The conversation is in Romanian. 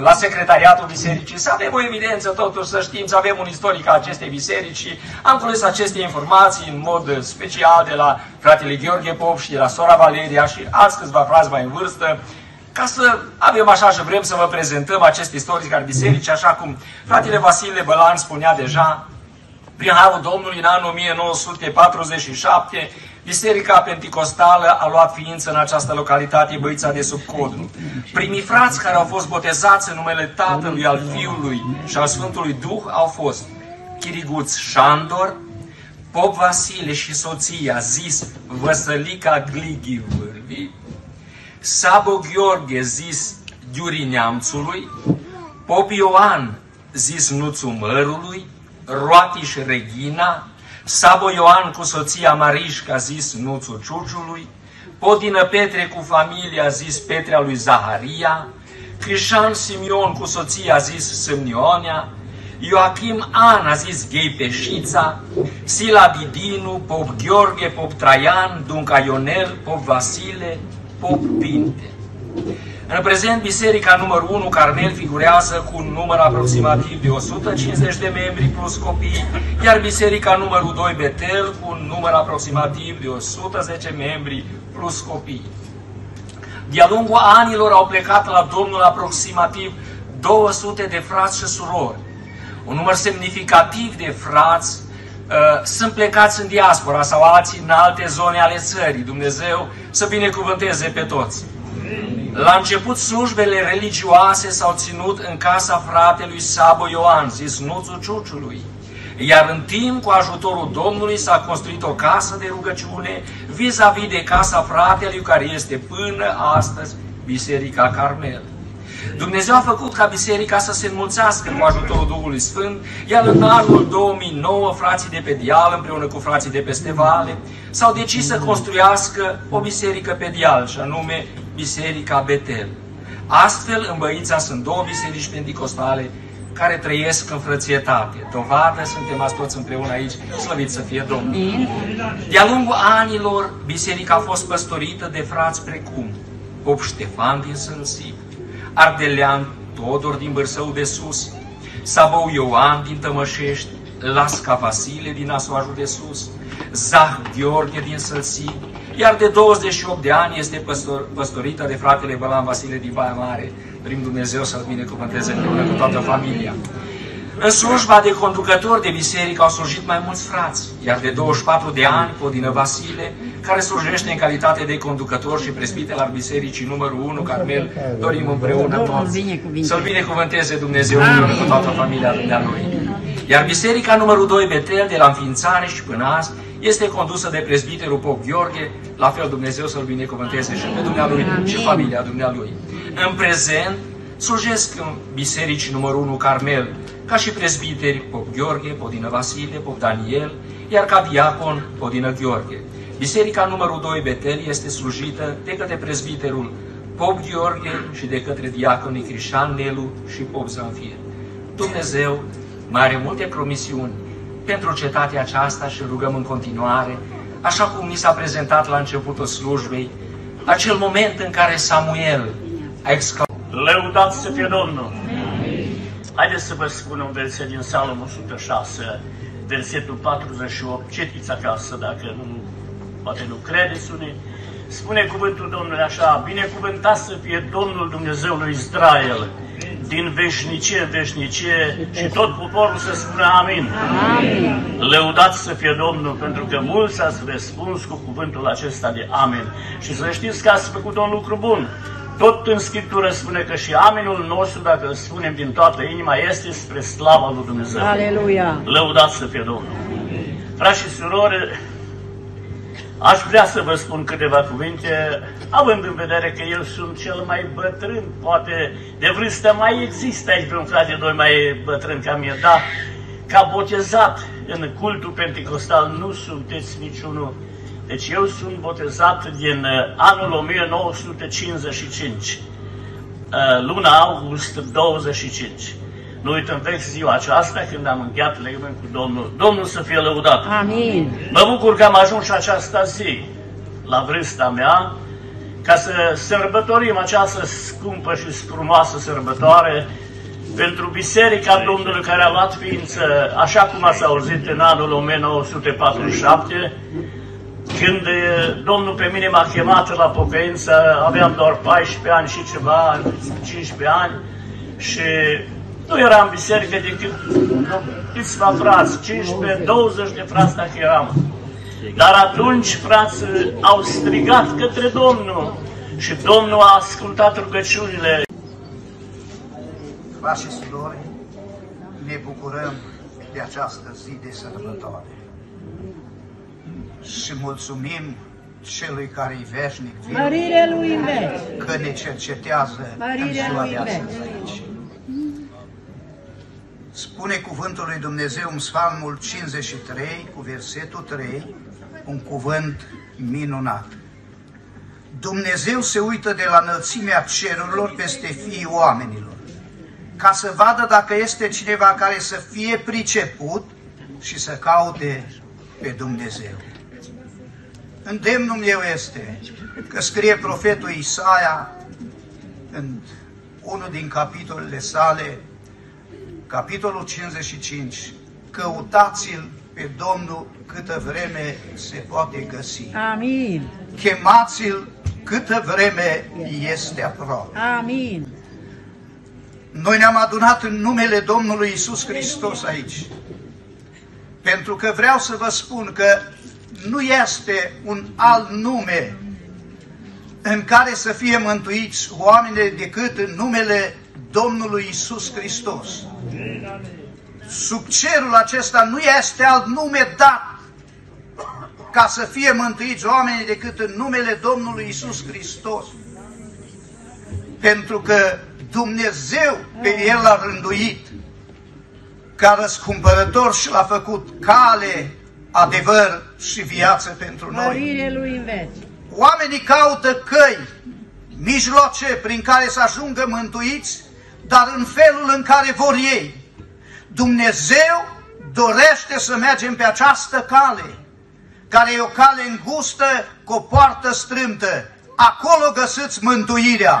la secretariatul bisericii, să avem o evidență totuși, să știm, să avem un istoric al acestei biserici. Am cules aceste informații în mod special de la fratele Gheorghe Pop și de la sora Valeria și alți câțiva frați mai în vârstă, ca să avem așa și vrem să vă prezentăm acest istoric al bisericii, așa cum fratele Vasile Bălan spunea deja, prin harul Domnului în anul 1947, Biserica Pentecostală a luat ființă în această localitate, Băița de sub Codru. Primii frați care au fost botezați în numele Tatălui, al Fiului și al Sfântului Duh au fost Chiriguț Șandor, Pop Vasile și soția, zis Văsălica Glighi Vârvi, Sabo Gheorghe, zis Ghiuri Neamțului, Pop Ioan, zis Nuțu Mărului, Roatiș Regina, Sabo Ioan cu soția Marișca, zis Nuțu Ciuciului, Podină Petre cu familia, zis Petrea lui Zaharia, Crișan Simion cu soția, zis Sâmnionea, Ioachim An a zis Ghei Peșița, Sila Didinu, Pop Gheorghe, Pop Traian, Dunca Ionel, Pop Vasile, Pop Pinte. În prezent, biserica numărul 1, Carmel, figurează cu un număr aproximativ de 150 de membri plus copii, iar biserica numărul 2, Betel, cu un număr aproximativ de 110 membri plus copii. De-a lungul anilor au plecat la Domnul aproximativ 200 de frați și surori. Un număr semnificativ de frați uh, sunt plecați în diaspora sau alții în alte zone ale țării. Dumnezeu să binecuvânteze pe toți. La început slujbele religioase s-au ținut în casa fratelui Sabo Ioan, zis Nuțu Ciuciului. Iar în timp, cu ajutorul Domnului, s-a construit o casă de rugăciune vis-a-vis -vis de casa fratelui care este până astăzi Biserica Carmel. Dumnezeu a făcut ca biserica să se înmulțească cu ajutorul Duhului Sfânt, iar în anul 2009, frații de pe Dial, împreună cu frații de peste Vale, s-au decis să construiască o biserică pe Dial, și anume Biserica Betel. Astfel, în Băița sunt două biserici pentecostale care trăiesc în frățietate. Dovadă, suntem azi toți împreună aici, slăvit să fie Domnul. De-a lungul anilor, biserica a fost păstorită de frați precum Pop Ștefan din Sănsic, Ardelean Todor din Bărsău de Sus, Sabou Ioan din Tămășești, Lasca Vasile din Asoajul de Sus, Zah Gheorghe din Sălsic, iar de 28 de ani este păstor, păstorită de fratele Bălan Vasile din Baia Mare. Dorim Dumnezeu să-l binecuvânteze împreună cu toată familia. În slujba de conducător de biserică au slujit mai mulți frați, iar de 24 de ani, Podină Vasile, care slujește în calitate de conducător și presbiter al bisericii numărul 1, Carmel, dorim împreună toți să-l binecuvânteze Dumnezeu împreună cu toată familia lui. Iar biserica numărul 2, Betel, de la înființare și până azi, este condusă de prezbiterul Pop Gheorghe, la fel Dumnezeu să-l binecuvânteze și pe dumnealui și familia dumnealui. În prezent, slujesc în biserici numărul 1 Carmel, ca și prezbiteri Pop Gheorghe, Podină Vasile, Pop Daniel, iar ca diacon Podină Gheorghe. Biserica numărul 2 Betel este slujită de către prezbiterul Pop Gheorghe și de către diaconii Crișan Nelu și Pop Zanfir. Dumnezeu mai are multe promisiuni pentru cetatea aceasta și rugăm în continuare, așa cum ni s-a prezentat la începutul slujbei, acel moment în care Samuel a exclamat. Lăudați să fie Domnul! Haideți să vă spun un verset din Salom 106, versetul 48, citiți acasă dacă nu, poate nu credeți unii. Spune cuvântul Domnului așa, binecuvântat să fie Domnul Dumnezeului Israel, din veșnicie în veșnicie și tot poporul să spună Amin. Amin. Lăudați să fie Domnul, pentru că mulți ați răspuns cu cuvântul acesta de Amin. Și să știți că ați făcut un lucru bun. Tot în Scriptură spune că și aminul nostru, dacă îl spunem din toată inima, este spre slava lui Dumnezeu. Aleluia! Lăudați să fie Domnul! Frați și surori, Aș vrea să vă spun câteva cuvinte, având în vedere că eu sunt cel mai bătrân, poate de vârstă mai există aici un frate doi mai bătrân ca mine, dar ca botezat în cultul pentecostal nu sunteți niciunul. Deci eu sunt botezat din uh, anul 1955, uh, luna august 25. Nu uităm vechi ziua aceasta când am încheiat legământ cu Domnul. Domnul să fie lăudat. Amin. Mă bucur că am ajuns și această zi la vârsta mea, ca să sărbătorim această scumpă și frumoasă sărbătoare pentru Biserica Domnului care a luat ființă, așa cum ați auzit în anul 1947, când Domnul pe mine m-a chemat la pocăință, aveam doar 14 ani și ceva, 15 ani, și nu eram în biserică decât câțiva frați, 15-20 de frați dacă eram. Dar atunci frații au strigat către Domnul și Domnul a ascultat rugăciunile. Frați și surori, ne bucurăm de această zi de sărbătoare și mulțumim celui care e veșnic viu, Mărire lui în veci. că ne cercetează în Mărire ziua lui de în astăzi veci. aici. Spune cuvântul lui Dumnezeu în Psalmul 53, cu versetul 3, un cuvânt minunat. Dumnezeu se uită de la înălțimea cerurilor peste fiii oamenilor, ca să vadă dacă este cineva care să fie priceput și să caute pe Dumnezeu. Îndemnul meu este că scrie profetul Isaia în unul din capitolele sale, capitolul 55, căutați-l pe Domnul câtă vreme se poate găsi. Amin. Chemați-l câtă vreme este aproape. Amin. Noi ne-am adunat în numele Domnului Isus Hristos aici. Pentru că vreau să vă spun că nu este un alt nume în care să fie mântuiți oamenii decât în numele Domnului Isus Hristos. Sub cerul acesta nu este alt nume dat ca să fie mântuiți oamenii decât în numele Domnului Isus Hristos. Pentru că Dumnezeu pe El l-a rânduit ca răscumpărător și l-a făcut cale, adevăr și viață pentru noi. Mărire lui în veci. Oamenii caută căi, mijloace prin care să ajungă mântuiți, dar în felul în care vor ei. Dumnezeu dorește să mergem pe această cale, care e o cale îngustă cu o poartă strâmtă. Acolo găsiți mântuirea.